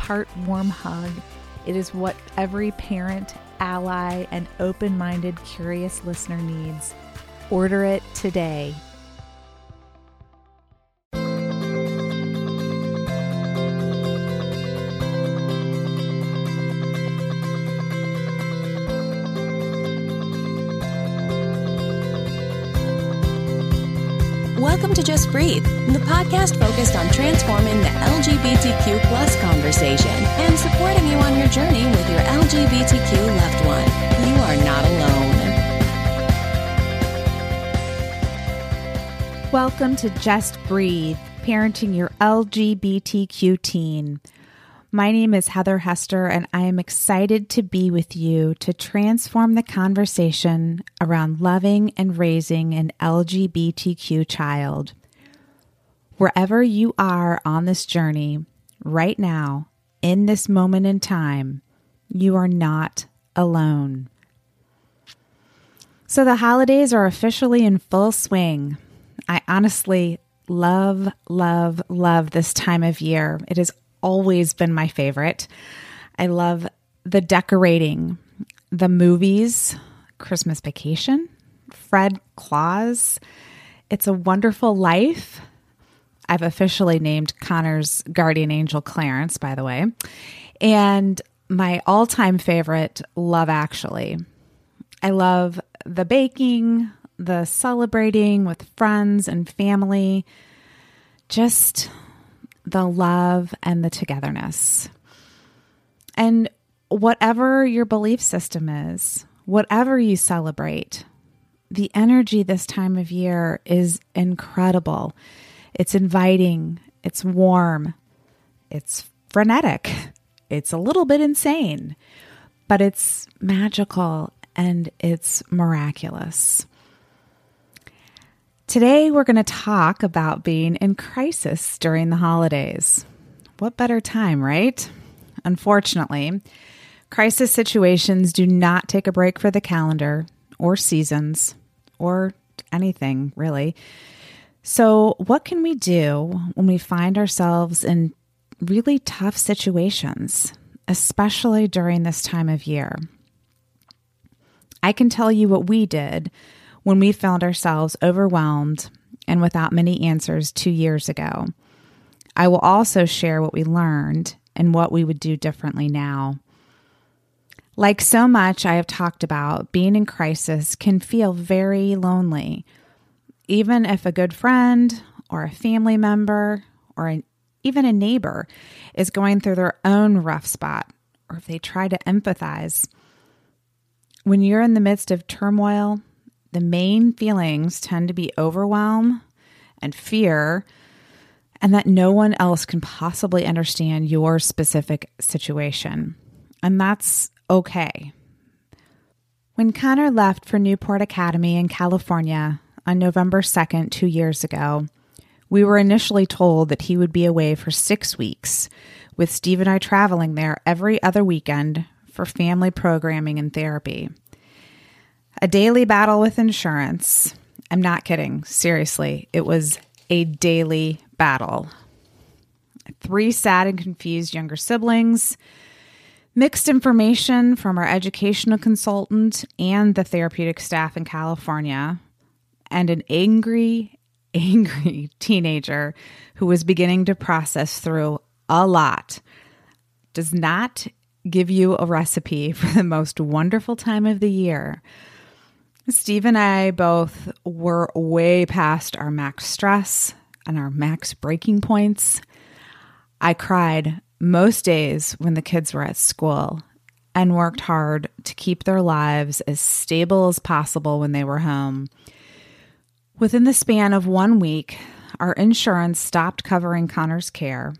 part warm hug. It is what every parent, ally, and open minded, curious listener needs. Order it today Welcome to Just Breathe, the podcast focused on transforming the LGBTQ plus conversation and supporting you on your journey with your LGBTQ loved one. You are not alone. Welcome to Just Breathe, parenting your LGBTQ teen. My name is Heather Hester, and I am excited to be with you to transform the conversation around loving and raising an LGBTQ child. Wherever you are on this journey, right now, in this moment in time, you are not alone. So the holidays are officially in full swing. I honestly love, love, love this time of year. It has always been my favorite. I love the decorating, the movies, Christmas Vacation, Fred Claus. It's a Wonderful Life. I've officially named Connor's guardian angel Clarence, by the way. And my all time favorite, Love Actually. I love the baking, the celebrating with friends and family. Just the love and the togetherness. And whatever your belief system is, whatever you celebrate, the energy this time of year is incredible. It's inviting, it's warm, it's frenetic, it's a little bit insane, but it's magical and it's miraculous. Today, we're going to talk about being in crisis during the holidays. What better time, right? Unfortunately, crisis situations do not take a break for the calendar or seasons or anything, really. So, what can we do when we find ourselves in really tough situations, especially during this time of year? I can tell you what we did when we found ourselves overwhelmed and without many answers two years ago. I will also share what we learned and what we would do differently now. Like so much I have talked about, being in crisis can feel very lonely. Even if a good friend or a family member or an, even a neighbor is going through their own rough spot, or if they try to empathize. When you're in the midst of turmoil the main feelings tend to be overwhelm and fear, and that no one else can possibly understand your specific situation. And that's okay. When Connor left for Newport Academy in California on November 2nd, two years ago, we were initially told that he would be away for six weeks, with Steve and I traveling there every other weekend for family programming and therapy. A daily battle with insurance. I'm not kidding. Seriously, it was a daily battle. Three sad and confused younger siblings, mixed information from our educational consultant and the therapeutic staff in California, and an angry, angry teenager who was beginning to process through a lot does not give you a recipe for the most wonderful time of the year. Steve and I both were way past our max stress and our max breaking points. I cried most days when the kids were at school and worked hard to keep their lives as stable as possible when they were home. Within the span of one week, our insurance stopped covering Connor's care.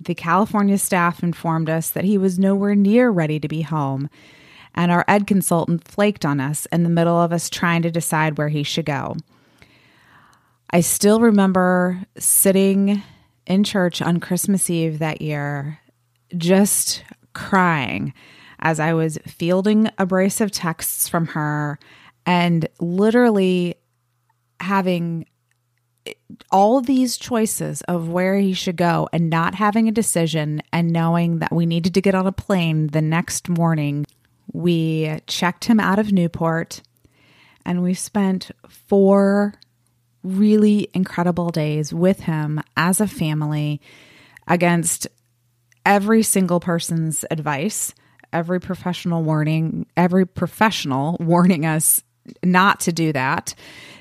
The California staff informed us that he was nowhere near ready to be home, and our ed consultant flaked on us in the middle of us trying to decide where he should go. I still remember sitting in church on Christmas Eve that year, just crying as I was fielding a brace of texts from her and literally having all these choices of where he should go and not having a decision and knowing that we needed to get on a plane the next morning. We checked him out of Newport and we spent four really incredible days with him as a family against every single person's advice every professional warning, every professional warning us not to do that,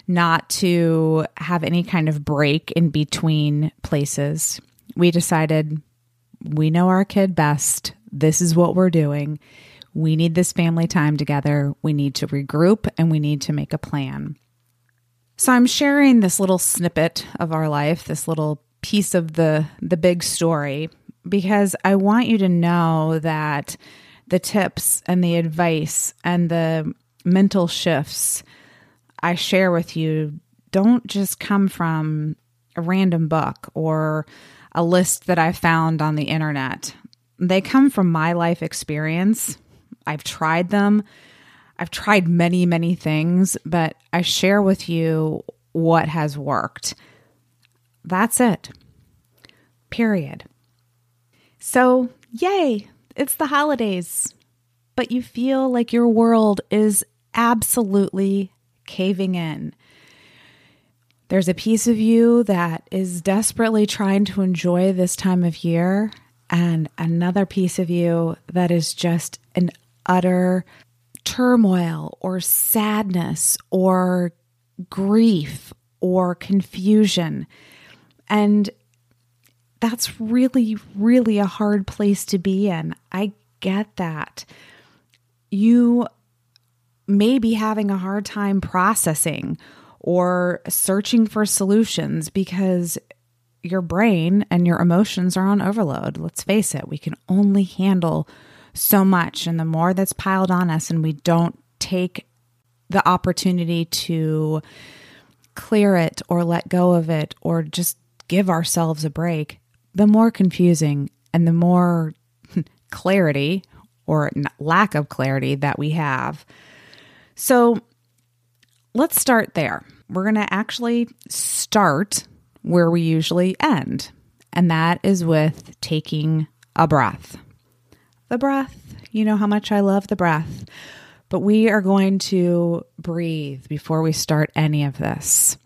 not to have any kind of break in between places. We decided we know our kid best. This is what we're doing. We need this family time together. We need to regroup and we need to make a plan. So I'm sharing this little snippet of our life, this little piece of the the big story because I want you to know that the tips and the advice and the mental shifts I share with you don't just come from a random book or a list that I found on the internet. They come from my life experience. I've tried them. I've tried many, many things, but I share with you what has worked. That's it. Period. So, yay, it's the holidays, but you feel like your world is absolutely caving in. There's a piece of you that is desperately trying to enjoy this time of year, and another piece of you that is just an utter turmoil or sadness or grief or confusion. And that's really, really a hard place to be in. I get that. You may be having a hard time processing or searching for solutions because your brain and your emotions are on overload. Let's face it, we can only handle so much. And the more that's piled on us and we don't take the opportunity to clear it or let go of it or just give ourselves a break, the more confusing and the more clarity or lack of clarity that we have. So let's start there. We're going to actually start where we usually end, and that is with taking a breath. The breath, you know how much I love the breath, but we are going to breathe before we start any of this.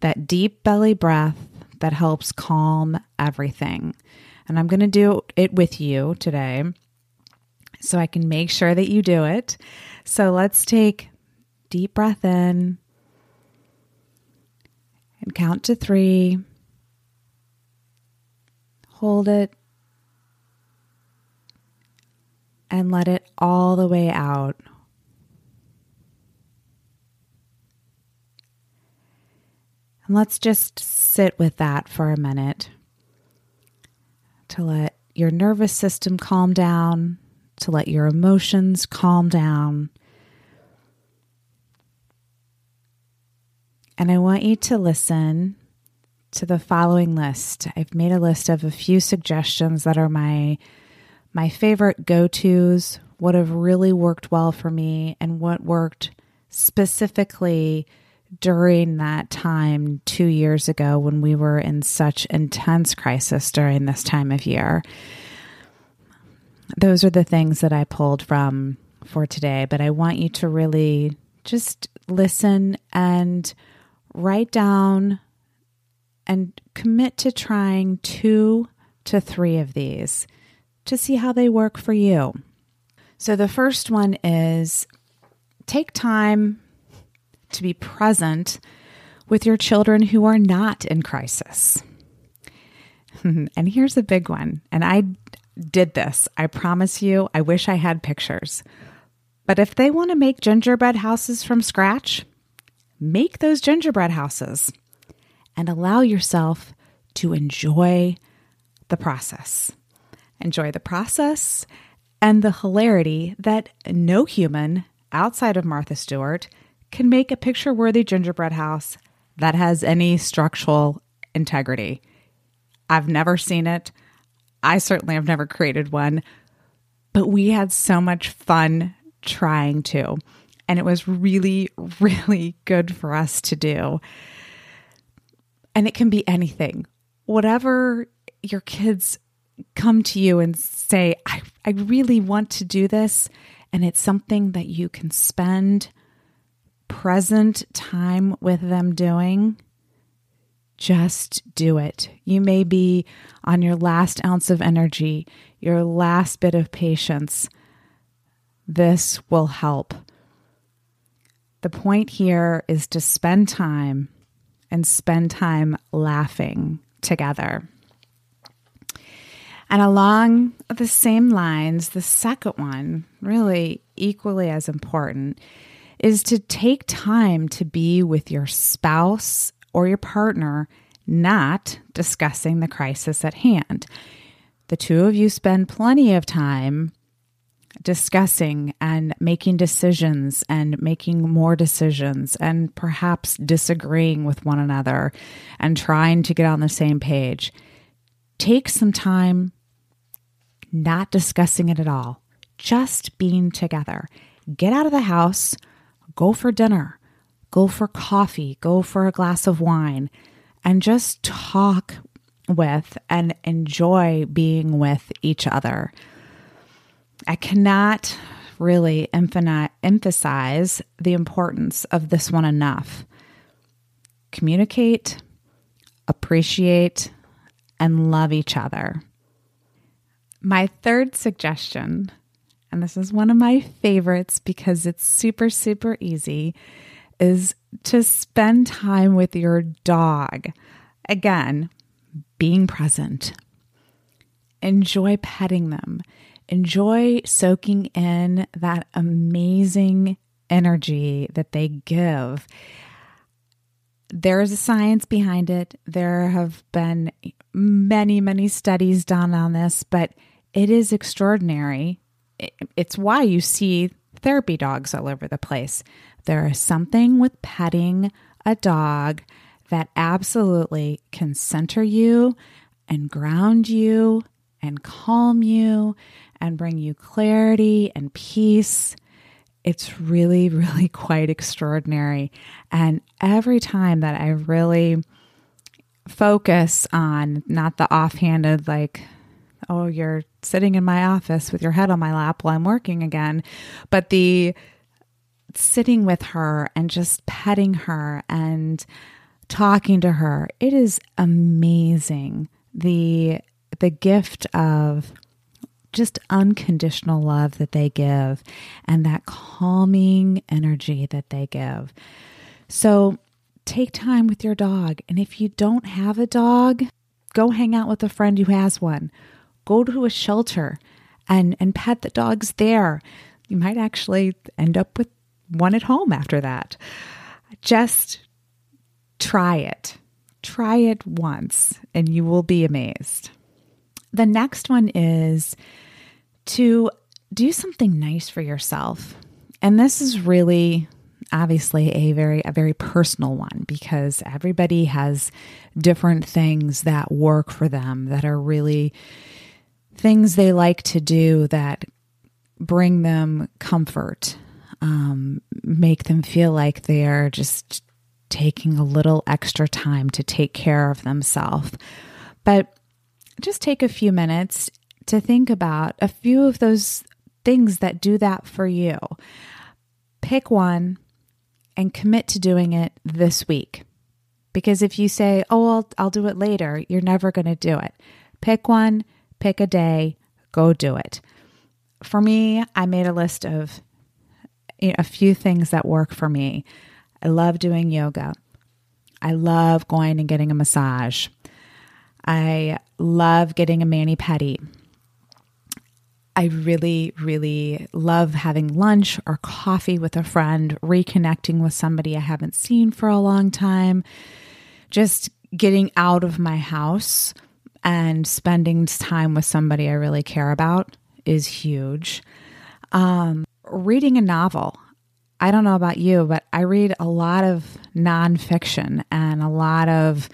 That deep belly breath that helps calm everything. And I'm going to do it with you today so I can make sure that you do it. So let's take deep breath in and count to 3. Hold it and let it all the way out. And let's just sit with that for a minute to let your nervous system calm down, to let your emotions calm down. And I want you to listen to the following list. I've made a list of a few suggestions that are my my favorite go-tos, what have really worked well for me and what worked specifically during that time two years ago when we were in such intense crisis during this time of year. Those are the things that I pulled from for today, but I want you to really just listen and write down and commit to trying two to three of these to see how they work for you. So the first one is take time to be present with your children who are not in crisis. and here's a big one. And I did this. I promise you, I wish I had pictures. But if they want to make gingerbread houses from scratch, make those gingerbread houses and allow yourself to enjoy the process. Enjoy the process and the hilarity that no human outside of Martha Stewart can make a picture worthy gingerbread house that has any structural integrity. I've never seen it. I certainly have never created one, but we had so much fun trying to. And it was really, really good for us to do. And it can be anything. Whatever your kids come to you and say, I, I really want to do this, and it's something that you can spend present time with them doing, just do it. You may be on your last ounce of energy, your last bit of patience. This will help. The point here is to spend time and spend time laughing together. And along the same lines, the second one, really equally as important, is to take time to be with your spouse or your partner, not discussing the crisis at hand. The two of you spend plenty of time discussing and making decisions and making more decisions and perhaps disagreeing with one another and trying to get on the same page. Take some time not discussing it at all, just being together. Get out of the house, go for dinner, go for coffee, go for a glass of wine, and just talk with and enjoy being with each other. I cannot really emphasize the importance of this one enough. Communicate, appreciate, and love each other. My third suggestion, and this is one of my favorites because it's super, super easy, is to spend time with your dog. Again, being present. Enjoy petting them. Enjoy soaking in that amazing energy that they give. There's a science behind it. There have been many, many studies done on this, but it is extraordinary. It's why you see therapy dogs all over the place. There is something with petting a dog that absolutely can center you and ground you and calm you and bring you clarity and peace. It's really, really quite extraordinary. And every time that I really focus on not the offhanded, like, oh, you're sitting in my office with your head on my lap while I'm working again, but the sitting with her and just petting her and talking to her, it is amazing. The the gift of just unconditional love that they give and that calming energy that they give. So take time with your dog. And if you don't have a dog, go hang out with a friend who has one. Go to a shelter and, and pet the dogs there. You might actually end up with one at home after that. Just try it. Try it once and you will be amazed. The next one is to do something nice for yourself. And this is really obviously a very a very personal one because everybody has different things that work for them that are really things they like to do that bring them comfort um, make them feel like they are just taking a little extra time to take care of themselves but just take a few minutes to think about a few of those things that do that for you. Pick one and commit to doing it this week. Because if you say, oh, I'll, I'll do it later, you're never going to do it. Pick one, pick a day, go do it. for me, I made a list of you know, a few things that work for me. I love doing yoga. I love going and getting a massage. I love getting a mani pedi. I really, really love having lunch or coffee with a friend, reconnecting with somebody I haven't seen for a long time, just getting out of my house and spending time with somebody I really care about is huge. Um, reading a novel. I don't know about you, but I read a lot of nonfiction and a lot of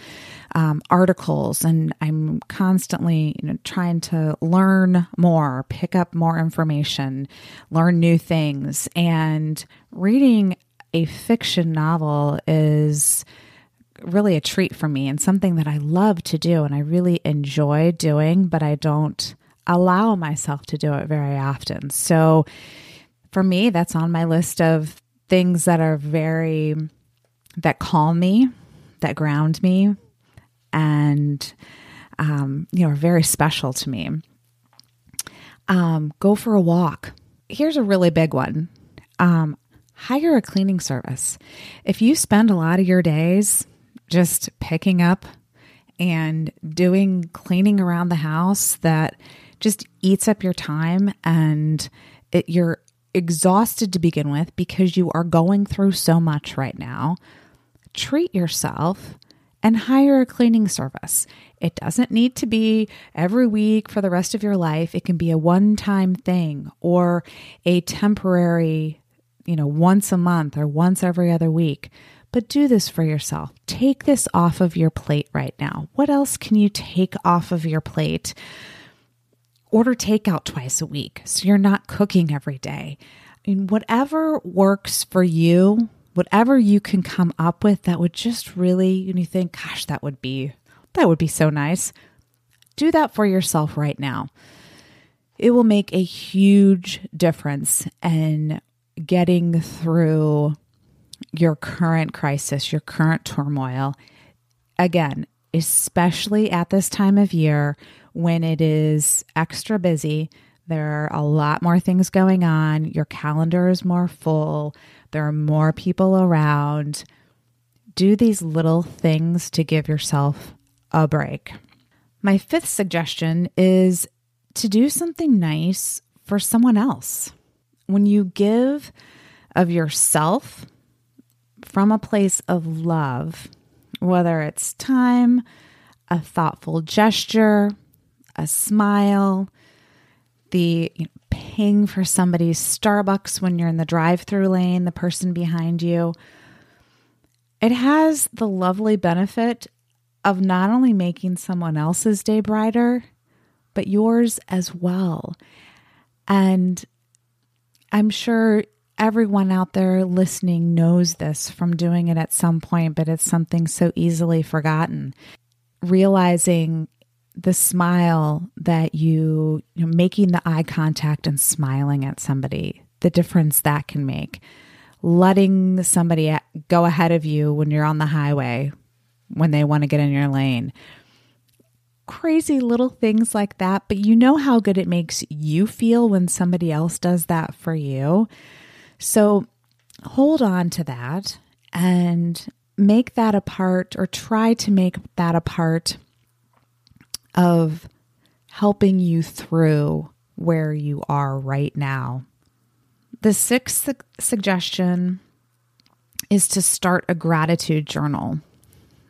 um, articles, and I'm constantly you know, trying to learn more, pick up more information, learn new things. And reading a fiction novel is really a treat for me and something that I love to do and I really enjoy doing, but I don't allow myself to do it very often. So for me, that's on my list of things that are very, that calm me, that ground me, and, um, you know, are very special to me. Um, go for a walk. Here's a really big one. Um, hire a cleaning service. If you spend a lot of your days just picking up and doing cleaning around the house that just eats up your time and it, you're exhausted to begin with because you are going through so much right now, treat yourself and hire a cleaning service. It doesn't need to be every week for the rest of your life. It can be a one time thing or a temporary, you know, once a month or once every other week. But do this for yourself. Take this off of your plate right now. What else can you take off of your plate? Order takeout twice a week so you're not cooking every day. I mean, whatever works for you, whatever you can come up with that would just really, and you think, gosh, that would be, that would be so nice. Do that for yourself right now. It will make a huge difference in getting through your current crisis, your current turmoil. Again, especially at this time of year when it is extra busy. There are a lot more things going on. Your calendar is more full. There are more people around. Do these little things to give yourself a break. My fifth suggestion is to do something nice for someone else. When you give of yourself from a place of love, whether it's time, a thoughtful gesture, a smile, the you know, ping for somebody's Starbucks when you're in the drive through lane, the person behind you. It has the lovely benefit of not only making someone else's day brighter, but yours as well. And I'm sure everyone out there listening knows this from doing it at some point, but it's something so easily forgotten. Realizing the smile that you, you know, making the eye contact and smiling at somebody, the difference that can make. Letting somebody go ahead of you when you're on the highway when they want to get in your lane. Crazy little things like that, but you know how good it makes you feel when somebody else does that for you. So hold on to that and make that a part or try to make that a part of helping you through where you are right now. The sixth su- suggestion is to start a gratitude journal.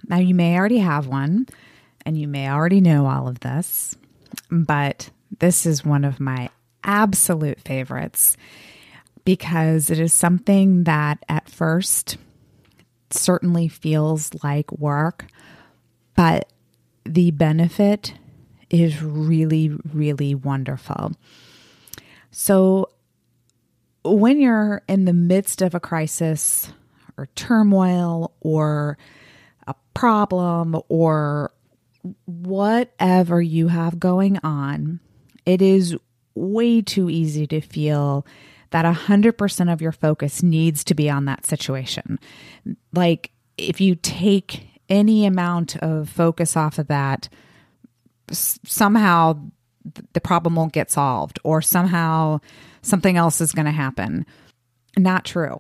Now, you may already have one and you may already know all of this, but this is one of my absolute favorites because it is something that at first certainly feels like work, but the benefit is really, really wonderful. So, when you're in the midst of a crisis or turmoil or a problem or whatever you have going on, it is way too easy to feel that 100% of your focus needs to be on that situation. Like, if you take any amount of focus off of that, somehow the problem won't get solved or somehow something else is going to happen. Not true.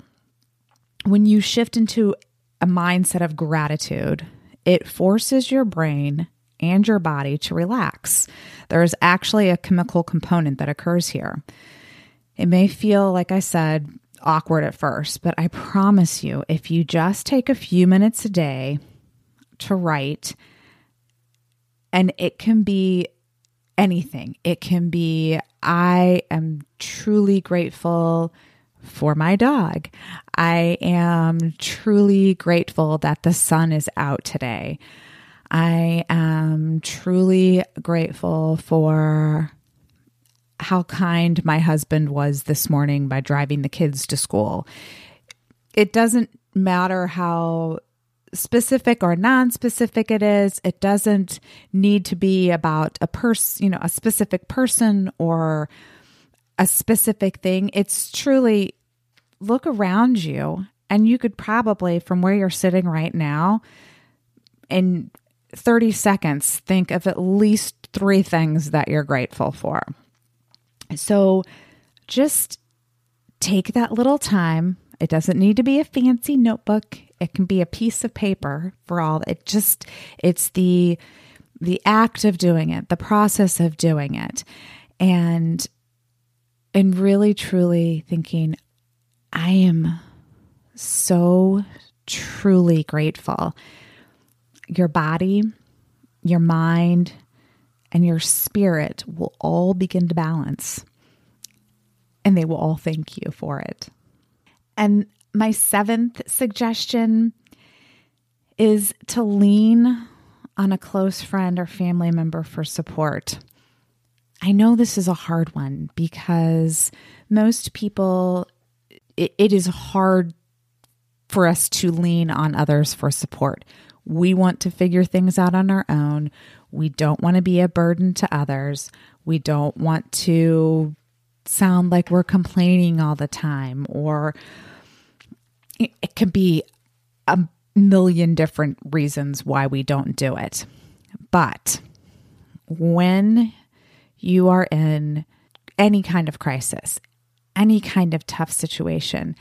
When you shift into a mindset of gratitude, it forces your brain and your body to relax. There is actually a chemical component that occurs here. It may feel, like I said, awkward at first, but I promise you, if you just take a few minutes a day to write, and it can be anything, it can be, I am truly grateful for my dog. I am truly grateful that the sun is out today. I am truly grateful for how kind my husband was this morning by driving the kids to school. It doesn't matter how specific or non-specific it is it doesn't need to be about a person you know a specific person or a specific thing it's truly look around you and you could probably from where you're sitting right now in 30 seconds think of at least 3 things that you're grateful for so just take that little time. It doesn't need to be a fancy notebook. It can be a piece of paper for all. It just it's the the act of doing it, the process of doing it. And and really truly thinking I am so truly grateful. Your body, your mind, and your spirit will all begin to balance. And they will all thank you for it. And my seventh suggestion is to lean on a close friend or family member for support. I know this is a hard one because most people, it, it is hard for us to lean on others for support. We want to figure things out on our own. We don't want to be a burden to others. We don't want to sound like we're complaining all the time, or it can be a million different reasons why we don't do it. But when you are in any kind of crisis, any kind of tough situation,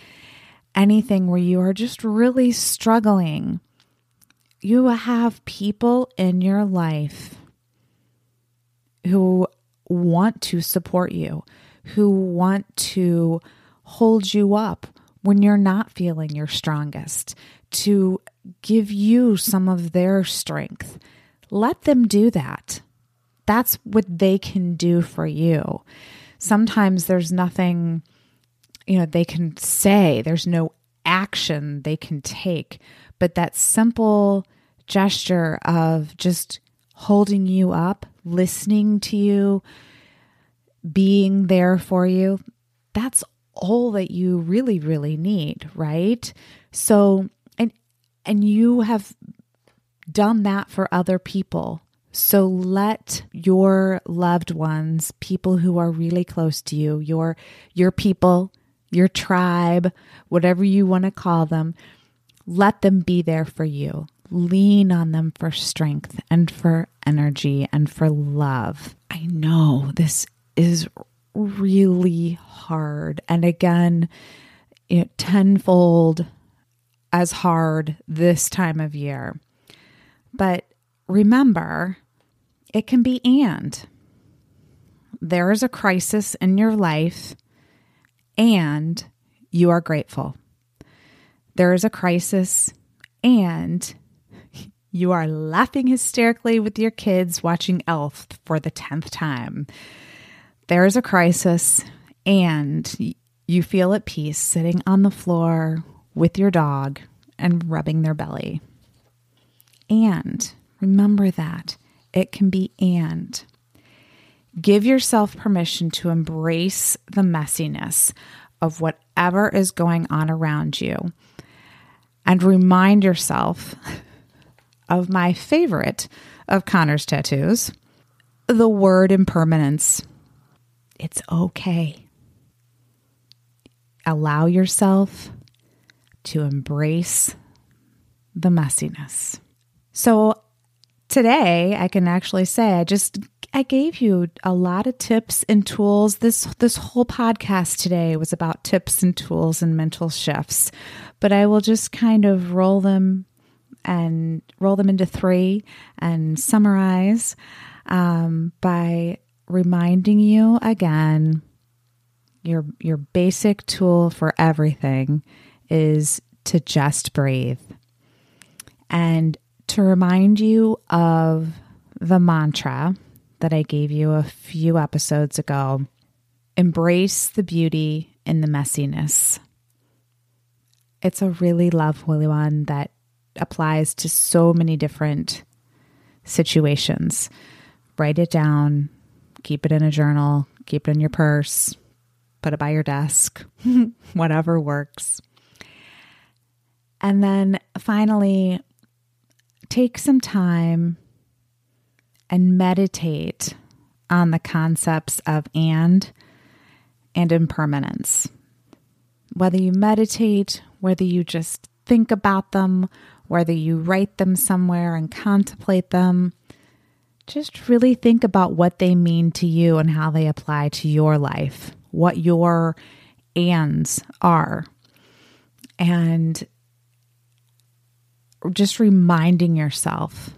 anything where you are just really struggling you have people in your life who want to support you, who want to hold you up when you're not feeling your strongest, to give you some of their strength. Let them do that. That's what they can do for you. Sometimes there's nothing, you know, they can say, there's no action they can take, but that simple gesture of just holding you up, listening to you, being there for you, that's all that you really really need, right? So and and you have done that for other people. So let your loved ones, people who are really close to you, your your people, your tribe, whatever you want to call them, let them be there for you lean on them for strength and for energy and for love. I know this is really hard. And again, it tenfold as hard this time of year. But remember, it can be and. There is a crisis in your life, and you are grateful. There is a crisis, and you are laughing hysterically with your kids watching Elf for the 10th time. There is a crisis, and you feel at peace sitting on the floor with your dog and rubbing their belly. And remember that it can be and. Give yourself permission to embrace the messiness of whatever is going on around you. And remind yourself of my favorite of Connor's tattoos the word impermanence. It's okay. Allow yourself to embrace the messiness. So today, I can actually say I just I gave you a lot of tips and tools. This this whole podcast today was about tips and tools and mental shifts, but I will just kind of roll them and roll them into three and summarize um, by reminding you again your your basic tool for everything is to just breathe and to remind you of the mantra that I gave you a few episodes ago embrace the beauty in the messiness. It's a really lovely one that applies to so many different situations. Write it down, keep it in a journal, keep it in your purse, put it by your desk, whatever works. And then finally, take some time and meditate on the concepts of and and impermanence. Whether you meditate, whether you just think about them, whether you write them somewhere and contemplate them, just really think about what they mean to you and how they apply to your life, what your ands are. And just reminding yourself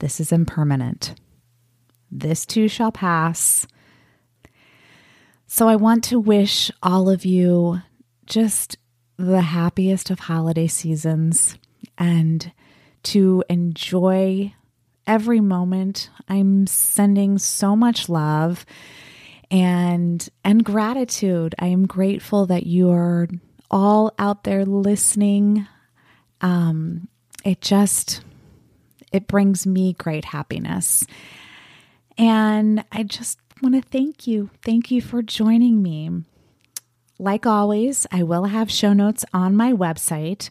this is impermanent. This too shall pass. So I want to wish all of you just the happiest of holiday seasons and to enjoy every moment. I'm sending so much love and and gratitude. I am grateful that you are all out there listening. Um, it just it brings me great happiness. And I just want to thank you. Thank you for joining me. Like always, I will have show notes on my website.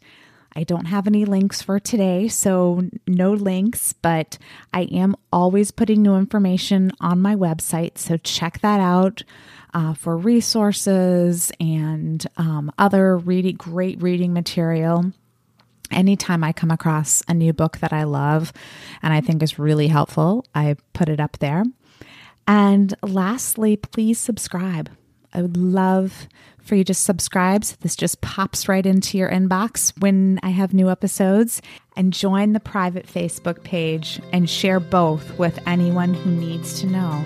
I don't have any links for today, so no links, but I am always putting new information on my website. So check that out uh, for resources and um, other really great reading material anytime I come across a new book that I love and I think is really helpful, I put it up there. And lastly, please subscribe. I would love for you to subscribe. So this just pops right into your inbox when I have new episodes. And join the private Facebook page and share both with anyone who needs to know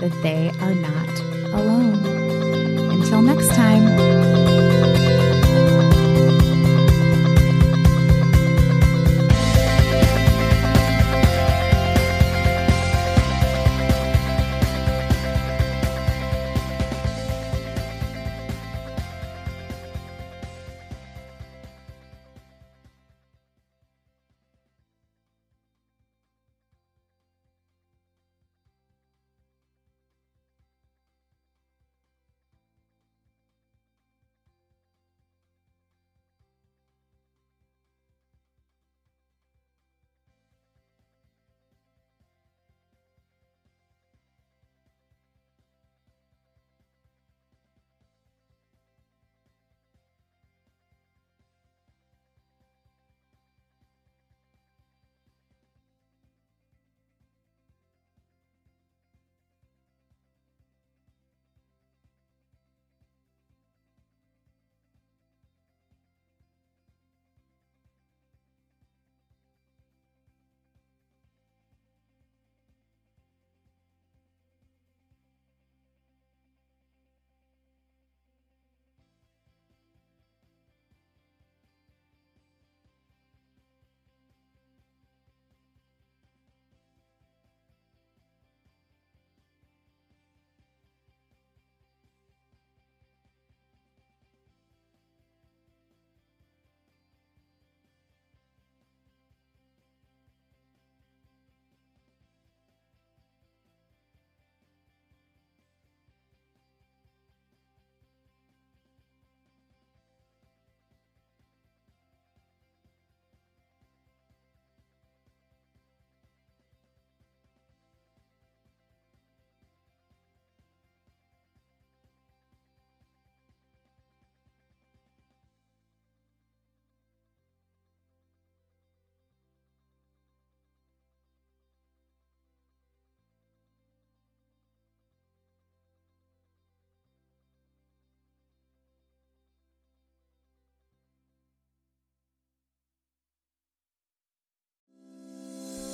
that they are not alone. Until next time.